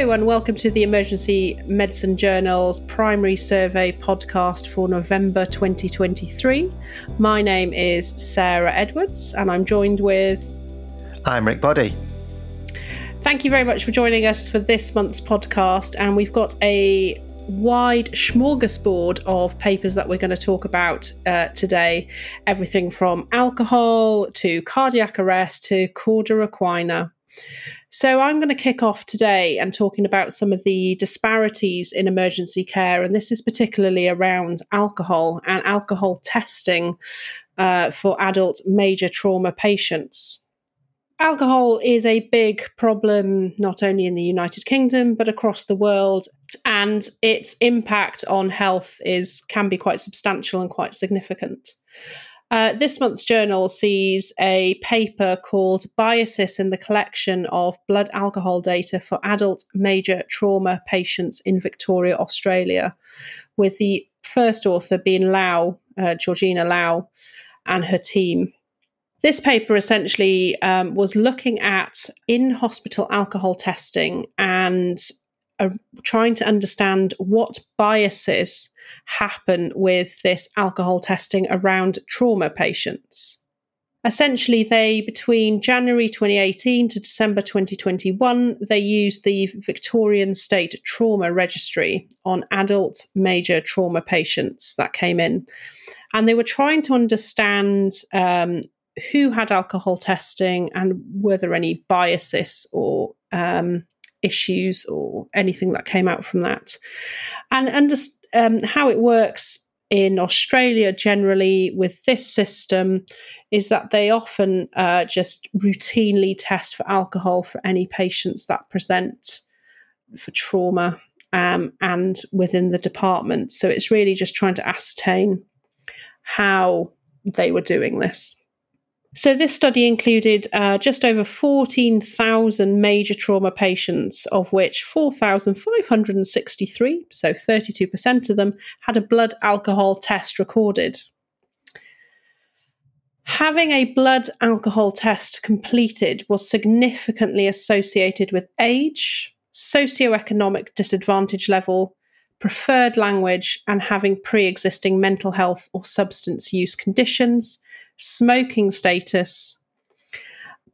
Hello, and welcome to the Emergency Medicine Journal's primary survey podcast for November 2023. My name is Sarah Edwards, and I'm joined with. I'm Rick Body. Thank you very much for joining us for this month's podcast. And we've got a wide smorgasbord of papers that we're going to talk about uh, today. Everything from alcohol to cardiac arrest to cauda equina. So, I'm going to kick off today and talking about some of the disparities in emergency care, and this is particularly around alcohol and alcohol testing uh, for adult major trauma patients. Alcohol is a big problem not only in the United Kingdom but across the world, and its impact on health is can be quite substantial and quite significant. Uh, this month's journal sees a paper called Biases in the Collection of Blood Alcohol Data for Adult Major Trauma Patients in Victoria, Australia, with the first author being Lau, uh, Georgina Lau, and her team. This paper essentially um, was looking at in hospital alcohol testing and uh, trying to understand what biases happen with this alcohol testing around trauma patients. Essentially, they, between January 2018 to December 2021, they used the Victorian State Trauma Registry on adult major trauma patients that came in. And they were trying to understand um, who had alcohol testing and were there any biases or um, issues or anything that came out from that. And understand um, how it works in Australia generally with this system is that they often uh, just routinely test for alcohol for any patients that present for trauma um, and within the department. So it's really just trying to ascertain how they were doing this. So, this study included uh, just over 14,000 major trauma patients, of which 4,563, so 32% of them, had a blood alcohol test recorded. Having a blood alcohol test completed was significantly associated with age, socioeconomic disadvantage level, preferred language, and having pre existing mental health or substance use conditions smoking status,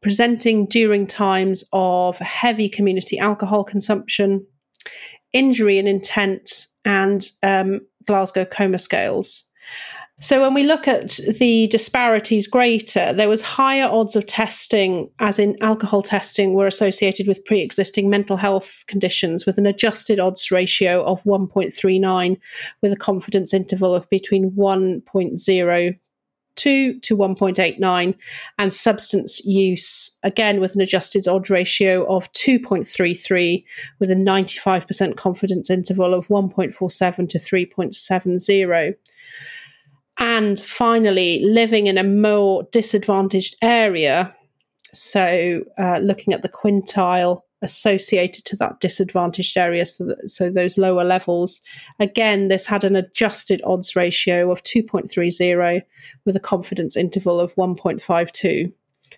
presenting during times of heavy community alcohol consumption, injury and intent, and um, Glasgow coma scales. So when we look at the disparities greater, there was higher odds of testing, as in alcohol testing, were associated with pre-existing mental health conditions, with an adjusted odds ratio of 1.39, with a confidence interval of between 1.0 2 to 1.89, and substance use, again with an adjusted odds ratio of 2.33, with a 95% confidence interval of 1.47 to 3.70. And finally, living in a more disadvantaged area. So, uh, looking at the quintile associated to that disadvantaged area, so, that, so those lower levels. Again, this had an adjusted odds ratio of 2.30 with a confidence interval of 1.52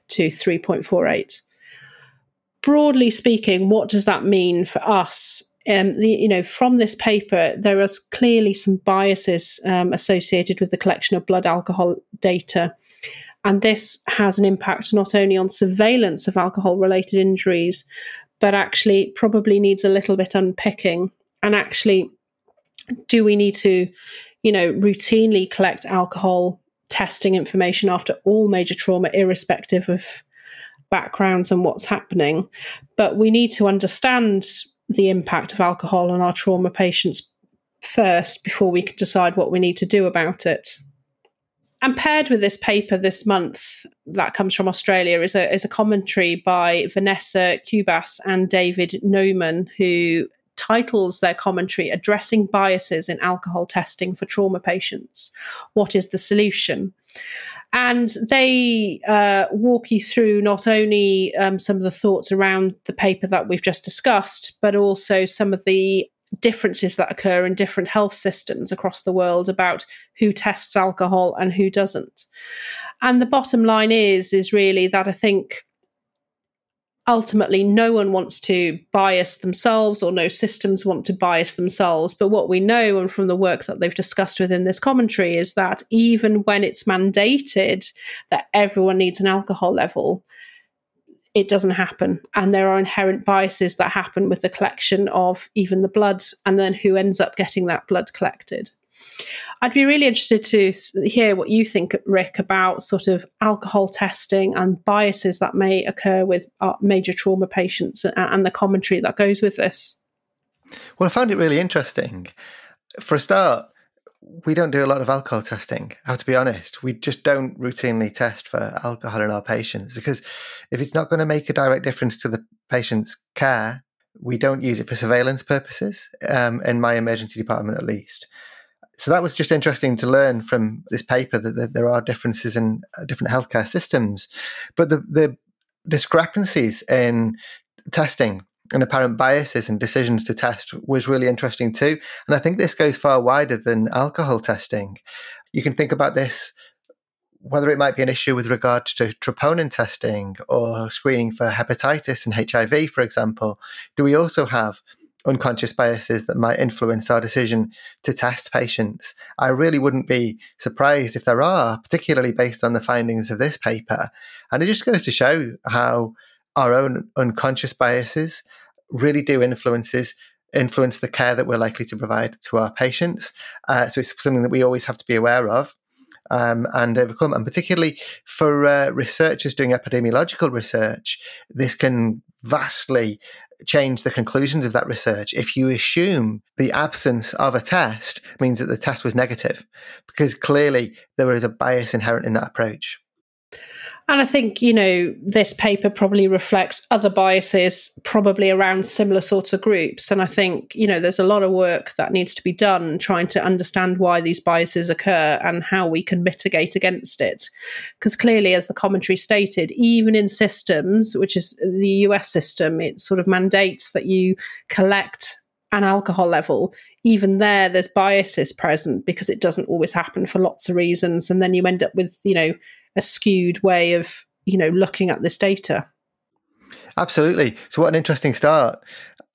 to 3.48. Broadly speaking, what does that mean for us? Um, the, you know, from this paper, there is clearly some biases um, associated with the collection of blood alcohol data. And this has an impact not only on surveillance of alcohol related injuries, but actually probably needs a little bit unpicking. And actually, do we need to, you know, routinely collect alcohol testing information after all major trauma, irrespective of backgrounds and what's happening? But we need to understand the impact of alcohol on our trauma patients first before we can decide what we need to do about it and paired with this paper this month that comes from Australia is a, is a commentary by Vanessa Cubas and David Neumann, who titles their commentary Addressing Biases in Alcohol Testing for Trauma Patients. What is the solution? And they uh, walk you through not only um, some of the thoughts around the paper that we've just discussed, but also some of the differences that occur in different health systems across the world about who tests alcohol and who doesn't. And the bottom line is is really that I think ultimately no one wants to bias themselves or no systems want to bias themselves but what we know and from the work that they've discussed within this commentary is that even when it's mandated that everyone needs an alcohol level it doesn't happen and there are inherent biases that happen with the collection of even the blood and then who ends up getting that blood collected I'd be really interested to hear what you think, Rick, about sort of alcohol testing and biases that may occur with uh, major trauma patients and the commentary that goes with this. Well, I found it really interesting. For a start, we don't do a lot of alcohol testing. I have to be honest. We just don't routinely test for alcohol in our patients because if it's not going to make a direct difference to the patient's care, we don't use it for surveillance purposes, um, in my emergency department at least. So that was just interesting to learn from this paper that, that there are differences in uh, different healthcare systems, but the, the discrepancies in testing and apparent biases and decisions to test was really interesting too. And I think this goes far wider than alcohol testing. You can think about this whether it might be an issue with regard to troponin testing or screening for hepatitis and HIV, for example. Do we also have unconscious biases that might influence our decision to test patients. I really wouldn't be surprised if there are, particularly based on the findings of this paper. And it just goes to show how our own unconscious biases really do influences influence the care that we're likely to provide to our patients. Uh, so it's something that we always have to be aware of. Um, and overcome. And particularly for uh, researchers doing epidemiological research, this can vastly change the conclusions of that research if you assume the absence of a test means that the test was negative, because clearly there is a bias inherent in that approach. And I think, you know, this paper probably reflects other biases, probably around similar sorts of groups. And I think, you know, there's a lot of work that needs to be done trying to understand why these biases occur and how we can mitigate against it. Because clearly, as the commentary stated, even in systems, which is the US system, it sort of mandates that you collect an alcohol level, even there, there's biases present because it doesn't always happen for lots of reasons. And then you end up with, you know, a skewed way of you know looking at this data. Absolutely. So, what an interesting start.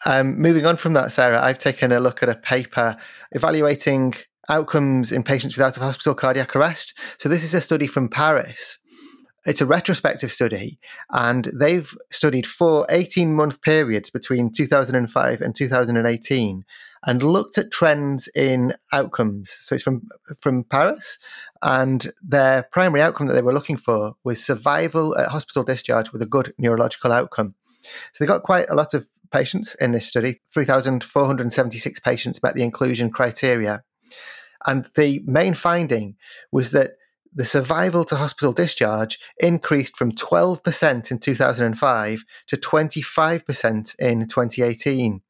Um, moving on from that, Sarah, I've taken a look at a paper evaluating outcomes in patients with out of hospital cardiac arrest. So, this is a study from Paris. It's a retrospective study, and they've studied four 18 month periods between 2005 and 2018 and looked at trends in outcomes. So it's from from Paris, and their primary outcome that they were looking for was survival at hospital discharge with a good neurological outcome. So they got quite a lot of patients in this study. Three thousand four hundred seventy six patients met the inclusion criteria, and the main finding was that the survival to hospital discharge increased from 12% in 2005 to 25% in 2018.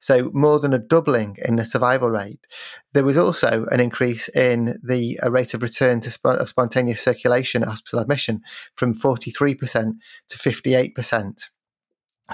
So more than a doubling in the survival rate. There was also an increase in the uh, rate of return to sp- of spontaneous circulation at hospital admission from 43% to 58%.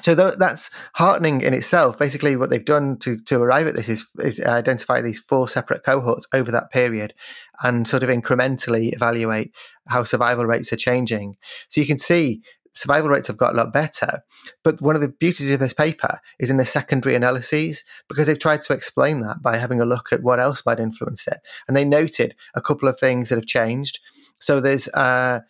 So that's heartening in itself. Basically, what they've done to, to arrive at this is, is identify these four separate cohorts over that period and sort of incrementally evaluate how survival rates are changing. So you can see survival rates have got a lot better. But one of the beauties of this paper is in the secondary analyses because they've tried to explain that by having a look at what else might influence it. And they noted a couple of things that have changed. So there's uh,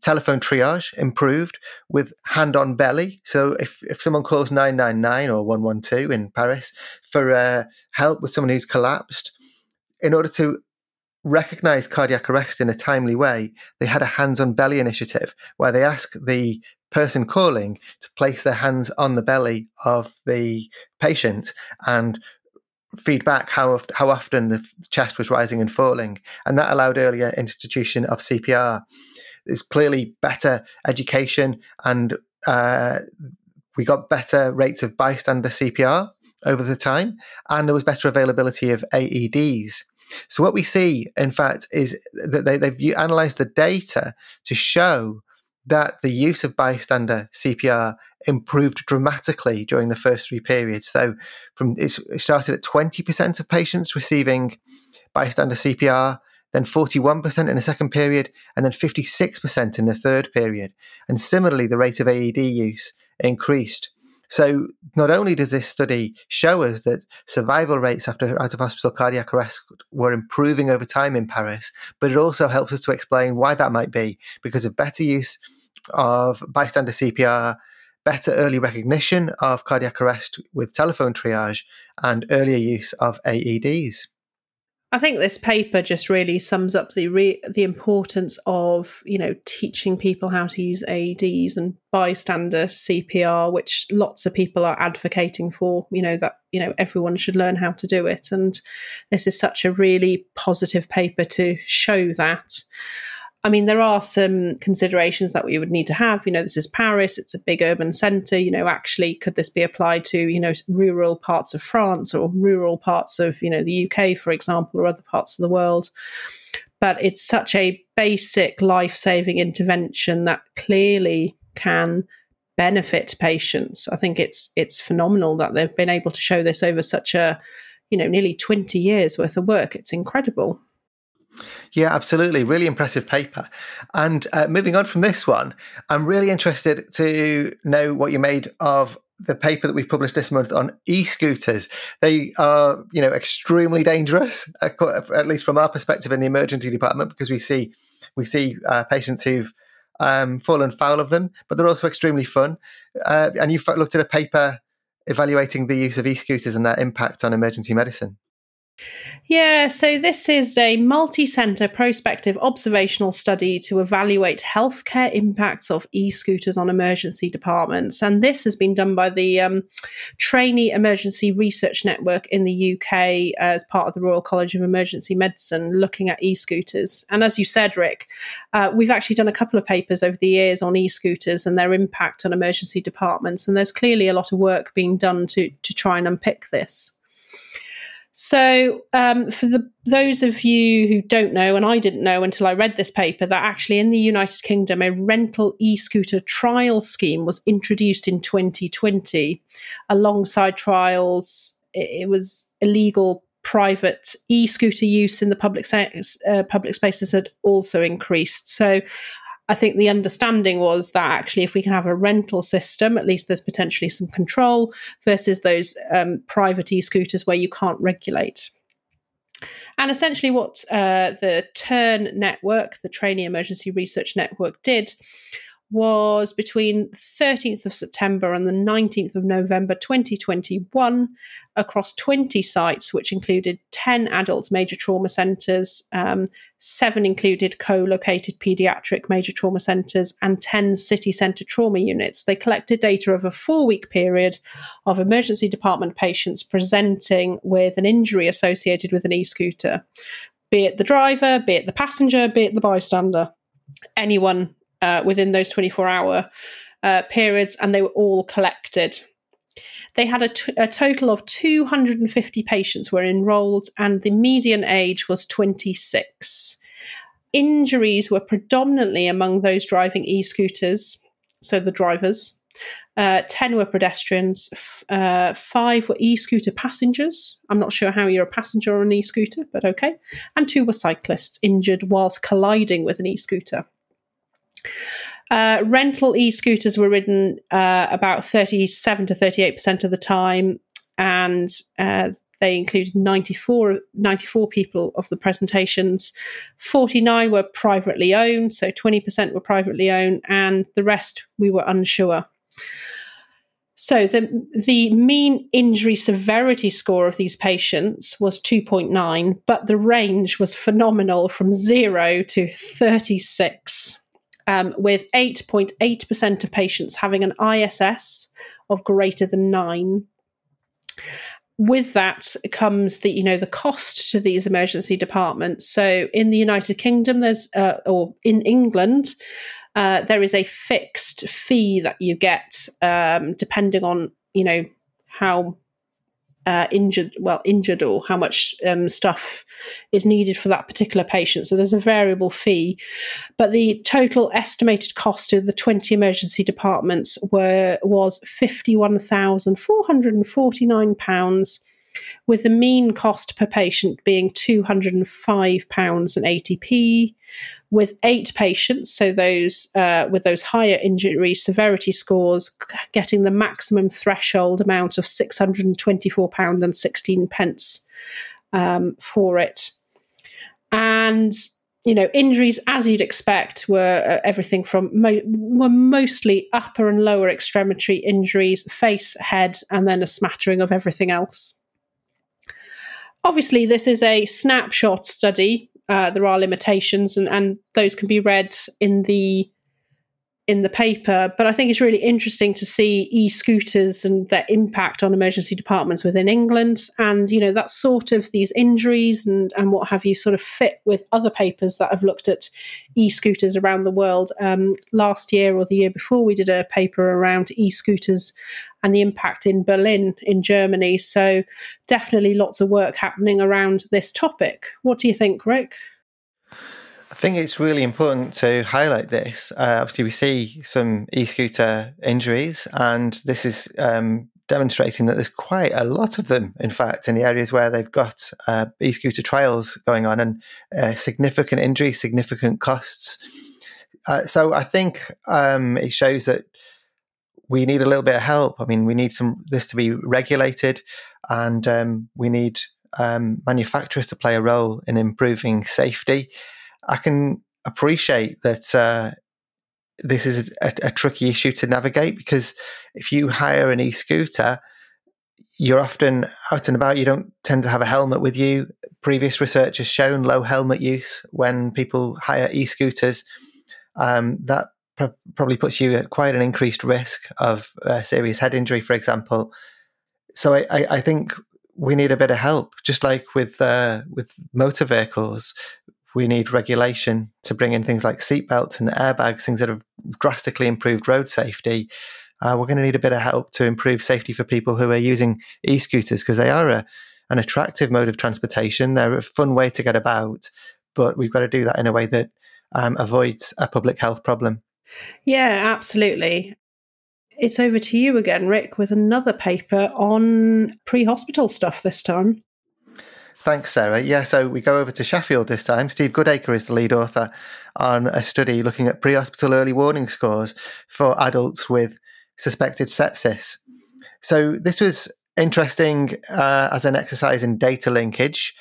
telephone triage improved with hand on belly. So if, if someone calls 999 or 112 in Paris for uh, help with someone who's collapsed, in order to recognize cardiac arrest in a timely way, they had a hands on belly initiative where they ask the person calling to place their hands on the belly of the patient and feedback how how often the chest was rising and falling, and that allowed earlier institution of CPR. There's clearly better education, and uh, we got better rates of bystander CPR over the time, and there was better availability of AEDs. So what we see, in fact, is that they, they've analysed the data to show that the use of bystander CPR improved dramatically during the first three periods. So from it started at 20% of patients receiving bystander CPR, then 41% in the second period, and then 56% in the third period. And similarly, the rate of AED use increased. So, not only does this study show us that survival rates after out of hospital cardiac arrest were improving over time in Paris, but it also helps us to explain why that might be because of better use of bystander CPR, better early recognition of cardiac arrest with telephone triage, and earlier use of AEDs. I think this paper just really sums up the re- the importance of you know teaching people how to use AEDs and bystander CPR, which lots of people are advocating for. You know that you know everyone should learn how to do it, and this is such a really positive paper to show that. I mean, there are some considerations that we would need to have. You know, this is Paris, it's a big urban centre. You know, actually, could this be applied to, you know, rural parts of France or rural parts of, you know, the UK, for example, or other parts of the world? But it's such a basic life saving intervention that clearly can benefit patients. I think it's it's phenomenal that they've been able to show this over such a, you know, nearly 20 years worth of work. It's incredible. Yeah, absolutely. Really impressive paper. And uh, moving on from this one, I'm really interested to know what you made of the paper that we've published this month on e-scooters. They are, you know, extremely dangerous, at least from our perspective in the emergency department, because we see we see uh, patients who've um, fallen foul of them, but they're also extremely fun. Uh, and you've looked at a paper evaluating the use of e-scooters and their impact on emergency medicine. Yeah, so this is a multi centre prospective observational study to evaluate healthcare impacts of e scooters on emergency departments. And this has been done by the um, Trainee Emergency Research Network in the UK as part of the Royal College of Emergency Medicine looking at e scooters. And as you said, Rick, uh, we've actually done a couple of papers over the years on e scooters and their impact on emergency departments. And there's clearly a lot of work being done to, to try and unpick this. So, um, for the, those of you who don't know, and I didn't know until I read this paper, that actually in the United Kingdom, a rental e scooter trial scheme was introduced in 2020 alongside trials. It, was illegal private e scooter use in the public, uh, public spaces had also increased. So, I think the understanding was that actually, if we can have a rental system, at least there's potentially some control versus those um, private e scooters where you can't regulate. And essentially, what uh, the TERN network, the Trainee Emergency Research Network, did was between 13th of September and the 19th of November 2021 across 20 sites, which included 10 adult major trauma centres, um, seven included co located paediatric major trauma centres, and 10 city centre trauma units. They collected data of a four week period of emergency department patients presenting with an injury associated with an e scooter, be it the driver, be it the passenger, be it the bystander. Anyone uh, within those 24 hour uh, periods, and they were all collected. They had a, t- a total of 250 patients were enrolled, and the median age was 26. Injuries were predominantly among those driving e scooters, so the drivers. Uh, 10 were pedestrians, f- uh, five were e scooter passengers. I'm not sure how you're a passenger on an e scooter, but okay. And two were cyclists injured whilst colliding with an e scooter. Uh, rental e scooters were ridden uh, about 37 to 38% of the time, and uh, they included 94, 94 people of the presentations. 49 were privately owned, so 20% were privately owned, and the rest we were unsure. So the the mean injury severity score of these patients was 2.9, but the range was phenomenal from 0 to 36 um, with 8.8% of patients having an ISS of greater than nine. With that comes the you know the cost to these emergency departments. So in the United Kingdom, there's uh, or in England, uh, there is a fixed fee that you get um, depending on you know how uh, injured, well, injured or how much um, stuff is needed for that particular patient. So there's a variable fee, but the total estimated cost of the 20 emergency departments were was 51,449 pounds, with the mean cost per patient being £205.80p, with eight patients, so those uh, with those higher injury severity scores, getting the maximum threshold amount of £624.16 pence um, for it. And you know, injuries as you'd expect were uh, everything from mo- were mostly upper and lower extremity injuries, face, head, and then a smattering of everything else. Obviously, this is a snapshot study. Uh, there are limitations, and, and those can be read in the in the paper, but I think it's really interesting to see e-scooters and their impact on emergency departments within England, and you know that sort of these injuries and and what have you sort of fit with other papers that have looked at e-scooters around the world. Um, last year or the year before, we did a paper around e-scooters and the impact in Berlin in Germany. So definitely lots of work happening around this topic. What do you think, Rick? I think it's really important to highlight this. Uh, obviously, we see some e-scooter injuries, and this is um, demonstrating that there's quite a lot of them, in fact, in the areas where they've got uh, e-scooter trials going on, and uh, significant injuries, significant costs. Uh, so I think um, it shows that we need a little bit of help. I mean, we need some this to be regulated, and um, we need um, manufacturers to play a role in improving safety I can appreciate that uh, this is a, a, tricky issue to navigate because if you hire an e-scooter, you're often out and about. You don't tend to have a helmet with you. Previous research has shown low helmet use when people hire e-scooters. Um, that pr- probably puts you at quite an increased risk of serious head injury, for example. So I, I, I, think we need a bit of help, just like with uh, with motor vehicles we need regulation to bring in things like seatbelts and airbags, things that have drastically improved road safety. Uh, we're going to need a bit of help to improve safety for people who are using e-scooters because they are a, an attractive mode of transportation. They're a fun way to get about, but we've got to do that in a way that um, avoids a public health problem. Yeah, absolutely. It's over to you again, Rick, with another paper on pre hospital stuff this time. Thanks, Sarah. Yeah, so we go over to Sheffield this time. Steve Goodacre is the lead author on a study looking at pre hospital early warning scores for adults with suspected sepsis. So this was interesting uh, as an exercise in data linkage.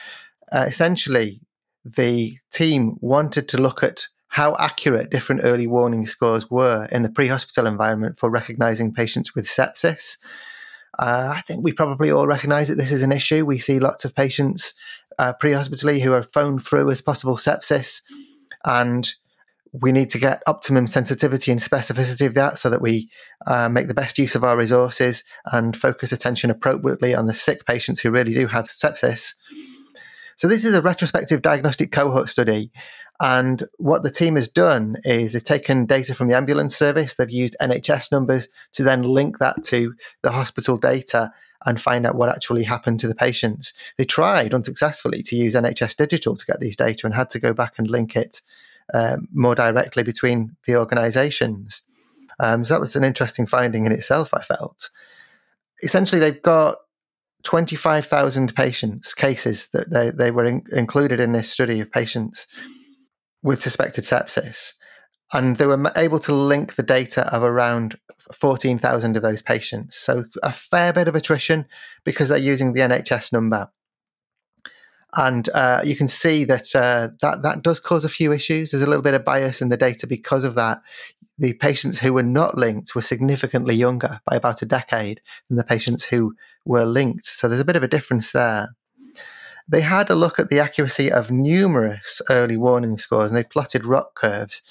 Uh, essentially, the team wanted to look at how accurate different early warning scores were in the pre hospital environment for recognizing patients with sepsis. Uh, I think we probably all recognise that this is an issue. We see lots of patients uh, pre-hospitally who are phoned through as possible sepsis, and we need to get optimum sensitivity and specificity of that so that we uh, make the best use of our resources and focus attention appropriately on the sick patients who really do have sepsis. So, this is a retrospective diagnostic cohort study and what the team has done is they've taken data from the ambulance service, they've used NHS numbers to then link that to the hospital data and find out what actually happened to the patients. They tried unsuccessfully to use NHS Digital to get these data and had to go back and link it um, more directly between the organisations. Um, so that was an interesting finding in itself, I felt. Essentially, they've got 25,000 patients, cases that they, they were in, included in this study of patients with suspected sepsis. And they were able to link the data of around 14,000 of those patients. So a fair bit of attrition because they're using the NHS number. And uh, you can see that, uh, that that does cause a few issues. There's a little bit of bias in the data because of that. The patients who were not linked were significantly younger by about a decade than the patients who were linked. So there's a bit of a difference there they had a look at the accuracy of numerous early warning scores and they plotted ROC curves.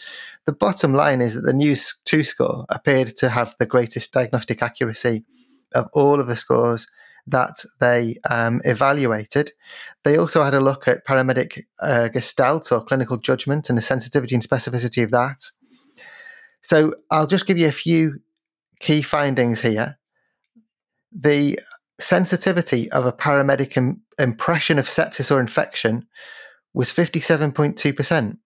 The bottom line is that the NEWS 2 score appeared to have the greatest diagnostic accuracy of all of the scores that they um, evaluated. They also had a look at paramedic uh, gestalt or clinical judgment and the sensitivity and specificity of that. So I'll just give you a few key findings here. The sensitivity of a paramedic Im- impression of sepsis or infection was 57.2%.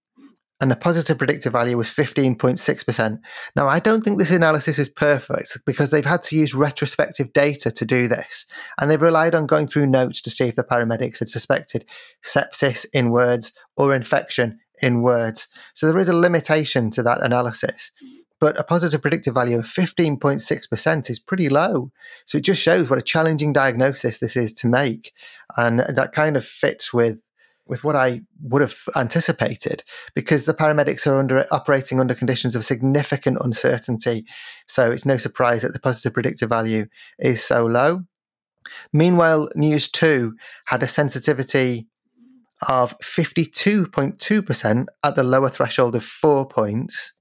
and the positive predictive value was 15.6%. Now, I don't think this analysis is perfect because they've had to use retrospective data to do this, and they've relied on going through notes to see if the paramedics had suspected sepsis in words or infection in words. So there is a limitation to that analysis. But a positive predictive value of 15.6% is pretty low. So it just shows what a challenging diagnosis this is to make. And that kind of fits with with what I would have anticipated because the paramedics are under operating under conditions of significant uncertainty. So it's no surprise that the positive predictive value is so low. Meanwhile, NEWS 2 had a sensitivity of 52.2% at the lower threshold of four points.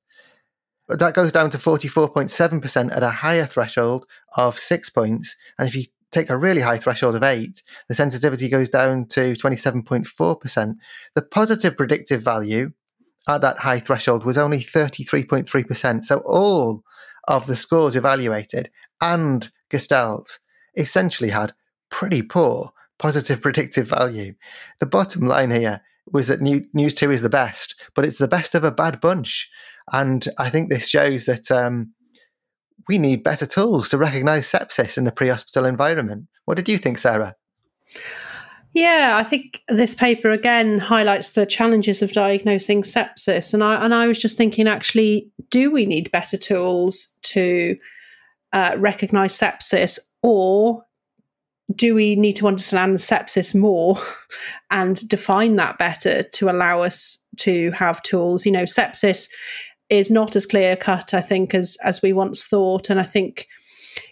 That goes down to 44.7% at a higher threshold of six points. And if you take a really high threshold of eight, the sensitivity goes down to 27.4%. The positive predictive value at that high threshold was only 33.3%. So all of the scores evaluated and Gestalt essentially had pretty poor positive predictive value. The bottom line here was that NEWS 2 is the best, but it's the best of a bad bunch. And I think this shows that um, we need better tools to recognize sepsis in the pre hospital environment. What did you think, Sarah? Yeah, I think this paper again highlights the challenges of diagnosing sepsis, and I and I was just thinking, actually, do we need better tools to uh, recognise sepsis, or do we need to understand sepsis more and define that better to allow us to have tools? You know, sepsis is not as clear cut, I think, as as we once thought. And I think,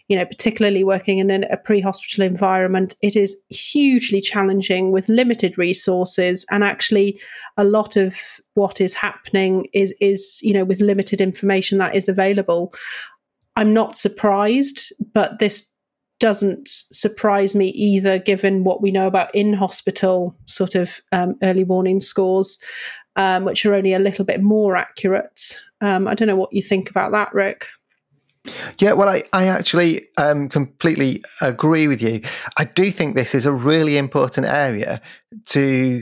you know, particularly working in a pre-hospital environment, it is hugely challenging with limited resources, and actually, a lot of what is happening is is you know with limited information that is available. I'm not surprised, but this doesn't surprise me either, given what we know about in hospital sort of um, early warning scores, um, which are only a little bit more accurate. Um, I don't know what you think about that, Rick. Yeah, well, I, I actually um, completely agree with you. I do think this is a really important area to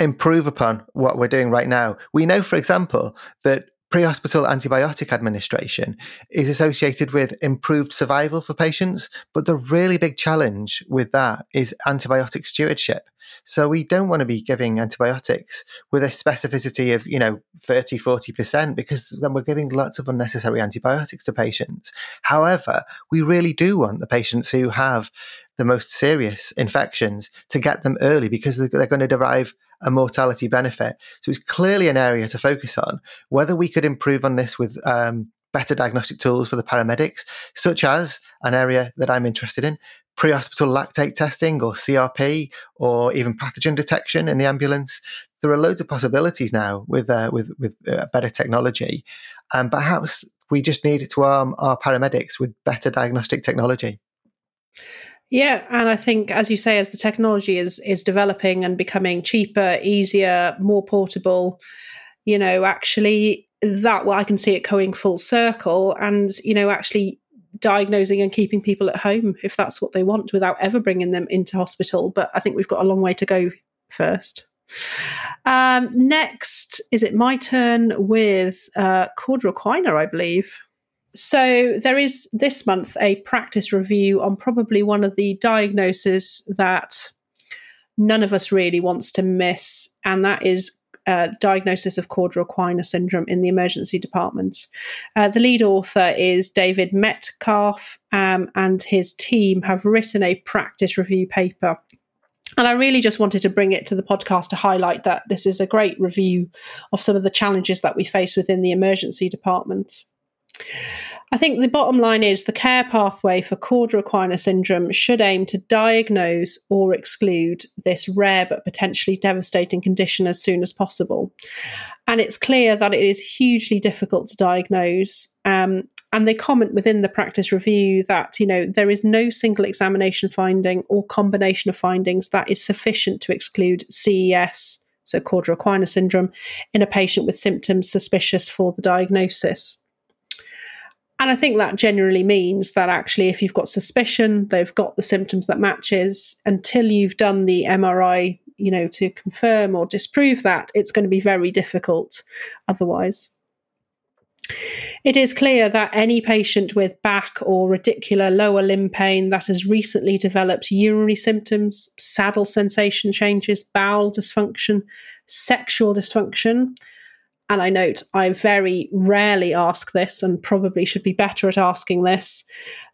improve upon what we're doing right now. We know, for example, that pre-hospital antibiotic administration is associated with improved survival for patients, but the really big challenge with that is antibiotic stewardship. So we don't want to be giving antibiotics with a specificity of, you know, 30, 40%, because then we're giving lots of unnecessary antibiotics to patients. However, we really do want the patients who have the most serious infections to get them early because they're going to derive a mortality benefit. So it's clearly an area to focus on. Whether we could improve on this with um, better diagnostic tools for the paramedics, such as an area that I'm interested in, pre-hospital lactate testing or CRP, or even pathogen detection in the ambulance. There are loads of possibilities now with uh, with with uh, better technology, and perhaps we just need to arm our paramedics with better diagnostic technology. Yeah, and I think, as you say, as the technology is is developing and becoming cheaper, easier, more portable, you know, actually that well, I can see it going full circle, and you know, actually diagnosing and keeping people at home if that's what they want, without ever bringing them into hospital. But I think we've got a long way to go first. Um, next, is it my turn with uh, Cauda I believe. So there is this month a practice review on probably one of the diagnoses that none of us really wants to miss, and that is uh, diagnosis of Cauda syndrome in the emergency department. Uh, the lead author is David Metcalfe, um, and his team have written a practice review paper. And I really just wanted to bring it to the podcast to highlight that this is a great review of some of the challenges that we face within the emergency department. I think the bottom line is the care pathway for Cauda syndrome should aim to diagnose or exclude this rare but potentially devastating condition as soon as possible. And it's clear that it is hugely difficult to diagnose. Um, and they comment within the practice review that you know there is no single examination finding or combination of findings that is sufficient to exclude CES, so Cauda syndrome, in a patient with symptoms suspicious for the diagnosis. And I think that generally means that actually, if you've got suspicion, they've got the symptoms that matches until you've done the MRI you know, to confirm or disprove that, it's going to be very difficult otherwise. It is clear that any patient with back or radicular lower limb pain that has recently developed urinary symptoms, saddle sensation changes, bowel dysfunction, sexual dysfunction, and I note I very rarely ask this and probably should be better at asking this.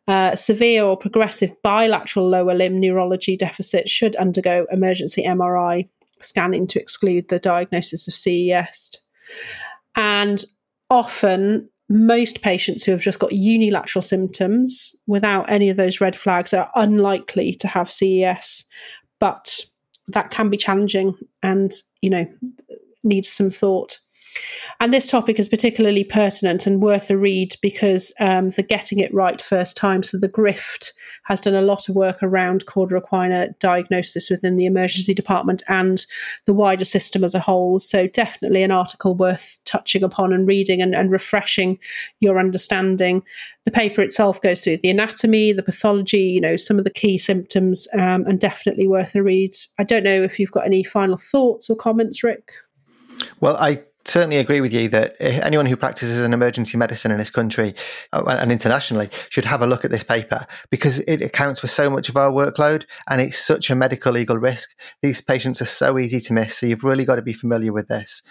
Uh, severe or progressive bilateral lower limb neurology deficit should undergo emergency MRI scanning to exclude the diagnosis of CES. And often, most patients who have just got unilateral symptoms without any of those red flags are unlikely to have CES, but that can be challenging and, you know, needs some thought. And this topic is particularly pertinent and worth a read because um, the Getting It Right First Time, so the GIRFT, has done a lot of work around equina diagnosis within the emergency department and the wider system as a whole. So, definitely an article worth touching upon and reading and, and refreshing your understanding. The paper itself goes through the anatomy, the pathology, you know, some of the key symptoms, um, and definitely worth a read. I don't know if you've got any final thoughts or comments, Rick. Well, I certainly agree with you that anyone who practices an emergency medicine in this country uh, and internationally should have a look at this paper because it accounts for so much of our workload and it's such a medical legal risk. These patients are so easy to miss, so you've really got to be familiar with this.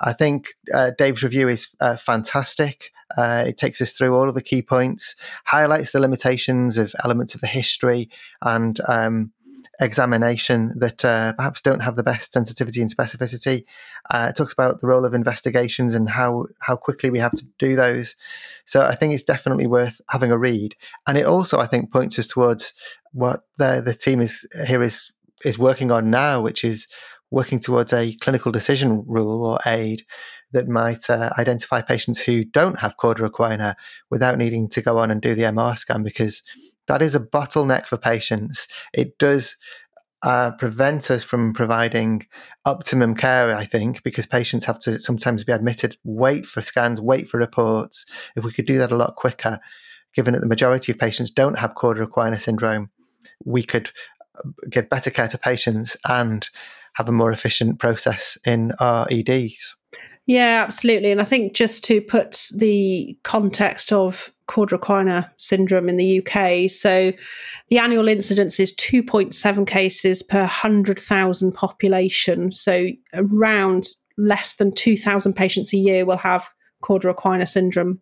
I think uh, Dave's review is uh, fantastic. Uh, it takes us through all of the key points, highlights the limitations of elements of the history, and um, examination that uh, perhaps don't have the best sensitivity and specificity. Uh, it talks about the role of investigations and how how quickly we have to do those. So I think it's definitely worth having a read, and it also I think points us towards what the the team is here is is working on now, which is working towards a clinical decision rule or aid that might uh, identify patients who don't have cauda equina without needing to go on and do the MR scan because that is a bottleneck for patients. It does uh, prevent us from providing optimum care, I think, because patients have to sometimes be admitted, wait for scans, wait for reports. If we could do that a lot quicker, given that the majority of patients don't have cauda equina syndrome, we could uh, give better care to patients and have a more efficient process in our EDs. Yeah, absolutely. And I think just to put the context of Cauda syndrome in the UK. So the annual incidence is 2.7 cases per 100,000 population. So around less than 2,000 patients a year will have Cauda syndrome.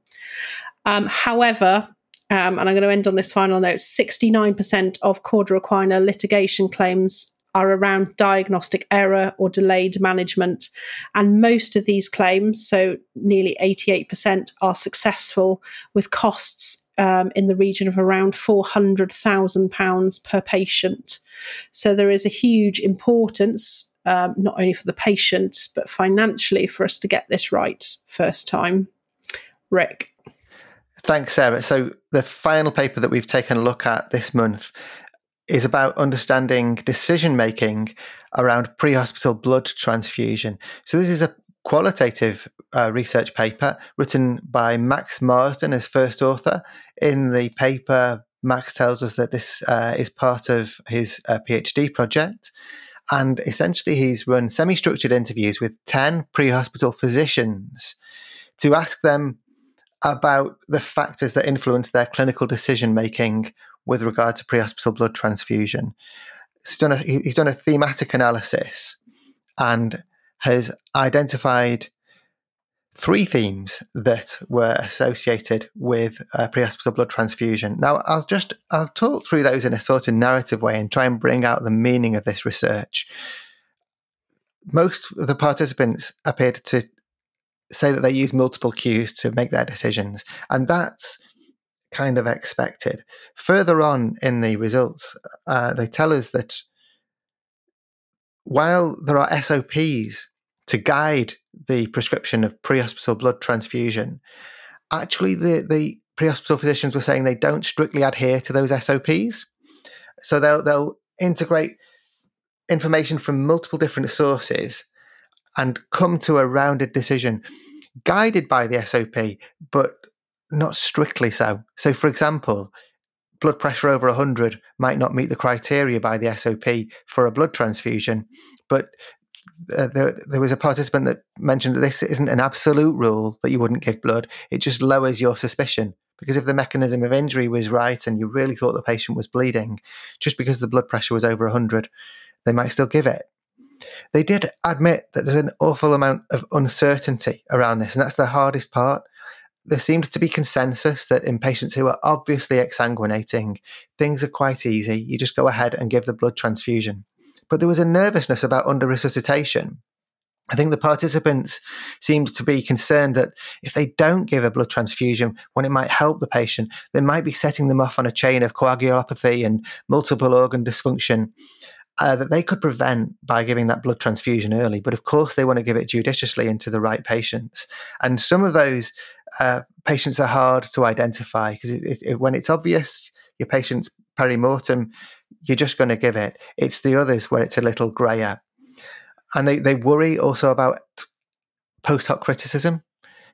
Um, however, um, and I'm going to end on this final note 69% of Cauda litigation claims are around diagnostic error or delayed management. And most of these claims, so nearly 88%, are successful with costs um, in the region of around £400,000 per patient. So there is a huge importance, um, not only for the patient, but financially for us to get this right first time. Rick. Thanks, Sarah. So, the final paper that we've taken a look at this month is about understanding decision making around pre hospital blood transfusion. So, this is a qualitative uh, research paper written by Max Marsden as first author. In the paper, Max tells us that this uh, is part of his uh, PhD project. And essentially, he's run semi structured interviews with 10 pre hospital physicians to ask them about the factors that influence their clinical decision making with regard to pre-hospital blood transfusion. He's done a, he's done a thematic analysis and has identified three themes that were associated with uh, pre-hospital blood transfusion. Now, I'll just I'll talk through those in a sort of narrative way and try and bring out the meaning of this research. Most of the participants appeared to say that they use multiple cues to make their decisions, and that's kind of expected. Further on in the results, uh, they tell us that while there are SOPs to guide the prescription of pre-hospital blood transfusion, actually the, the pre-hospital physicians were saying they don't strictly adhere to those SOPs. So they'll they'll integrate information from multiple different sources and come to a rounded decision guided by the SOP, but not strictly so. So, for example, blood pressure over 100 might not meet the criteria by the SOP for a blood transfusion, but uh, there, there was a participant that mentioned that this isn't an absolute rule that you wouldn't give blood. It just lowers your suspicion. Because if the mechanism of injury was right and you really thought the patient was bleeding, just because the blood pressure was over 100, they might still give it. They did admit that there's an awful amount of uncertainty around this, and that's the hardest part. There seems to be consensus that in patients who are obviously exsanguinating, things are quite easy. You just go ahead and give the blood transfusion. But there was a nervousness about under resuscitation. I think the participants seemed to be concerned that if they don't give a blood transfusion when it might help the patient, they might be setting them off on a chain of coagulopathy and multiple organ dysfunction uh, that they could prevent by giving that blood transfusion early. But of course, they want to give it judiciously into the right patients. And some of those uh, patients are hard to identify because it, it, when it's obvious your patient's perimortem, you're just going to give it. It's the others where it's a little grayer. And they, they worry also about post hoc criticism.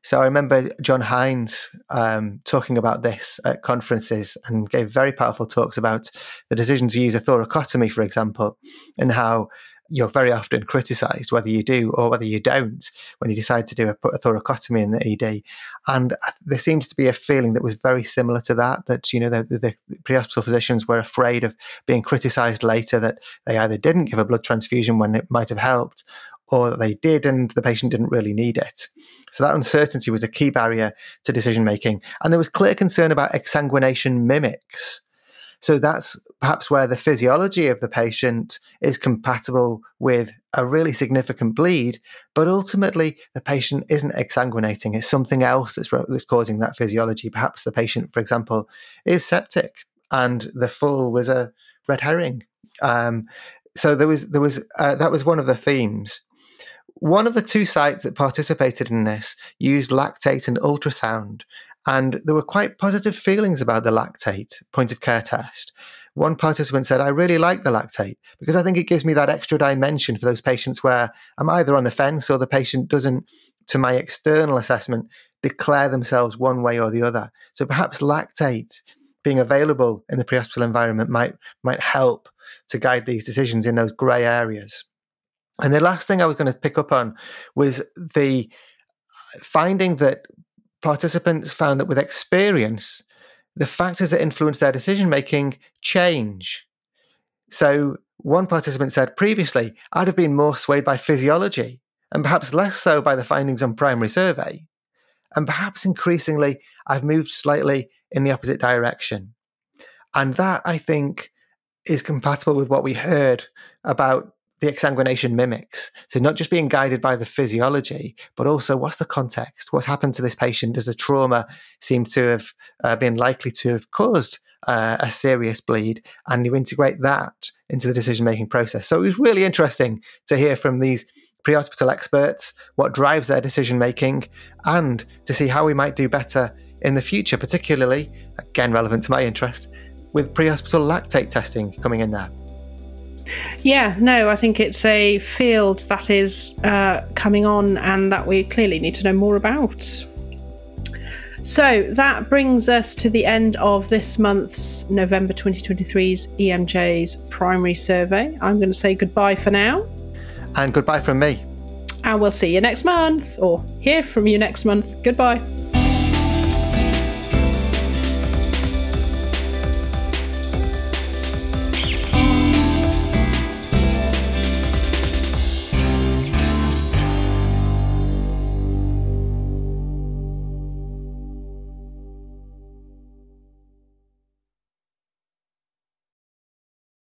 So I remember John Hinds um, talking about this at conferences and gave very powerful talks about the decision to use a thoracotomy, for example, and how you're very often criticized whether you do or whether you don't when you decide to do a, a thoracotomy in the ED. And there seems to be a feeling that was very similar to that, that, you know, the, the pre-hospital physicians were afraid of being criticized later that they either didn't give a blood transfusion when it might have helped or that they did and the patient didn't really need it. So that uncertainty was a key barrier to decision making. And there was clear concern about exsanguination mimics. So that's perhaps where the physiology of the patient is compatible with a really significant bleed, but ultimately the patient isn't exsanguinating. It's something else that's, that's causing that physiology. Perhaps the patient, for example, is septic and the fall was a red herring. Um, so there was there was uh, that was one of the themes. One of the two sites that participated in this used lactate and ultrasound, and there were quite positive feelings about the lactate point of care test. One participant said, I really like the lactate because I think it gives me that extra dimension for those patients where I'm either on the fence or the patient doesn't, to my external assessment, declare themselves one way or the other. So perhaps lactate being available in the pre-hospital environment might might help to guide these decisions in those grey areas. And the last thing I was going to pick up on was the finding that participants found that with experience, the factors that influence their decision making change. So, one participant said previously, I'd have been more swayed by physiology and perhaps less so by the findings on primary survey. And perhaps increasingly, I've moved slightly in the opposite direction. And that, I think, is compatible with what we heard about the exsanguination mimics. So not just being guided by the physiology, but also what's the context? What's happened to this patient? Does the trauma seem to have uh, been likely to have caused uh, a serious bleed? And you integrate that into the decision making process. So it was really interesting to hear from these pre-hospital experts what drives their decision making and to see how we might do better in the future, particularly, again, relevant to my interest, with pre-hospital lactate testing coming in there. Yeah, no, I think it's a field that is uh, coming on and that we clearly need to know more about. So that brings us to the end of this month's November 2023's EMJ's primary survey. I'm going to say goodbye for now. And goodbye from me. And we'll see you next month or hear from you next month. Goodbye.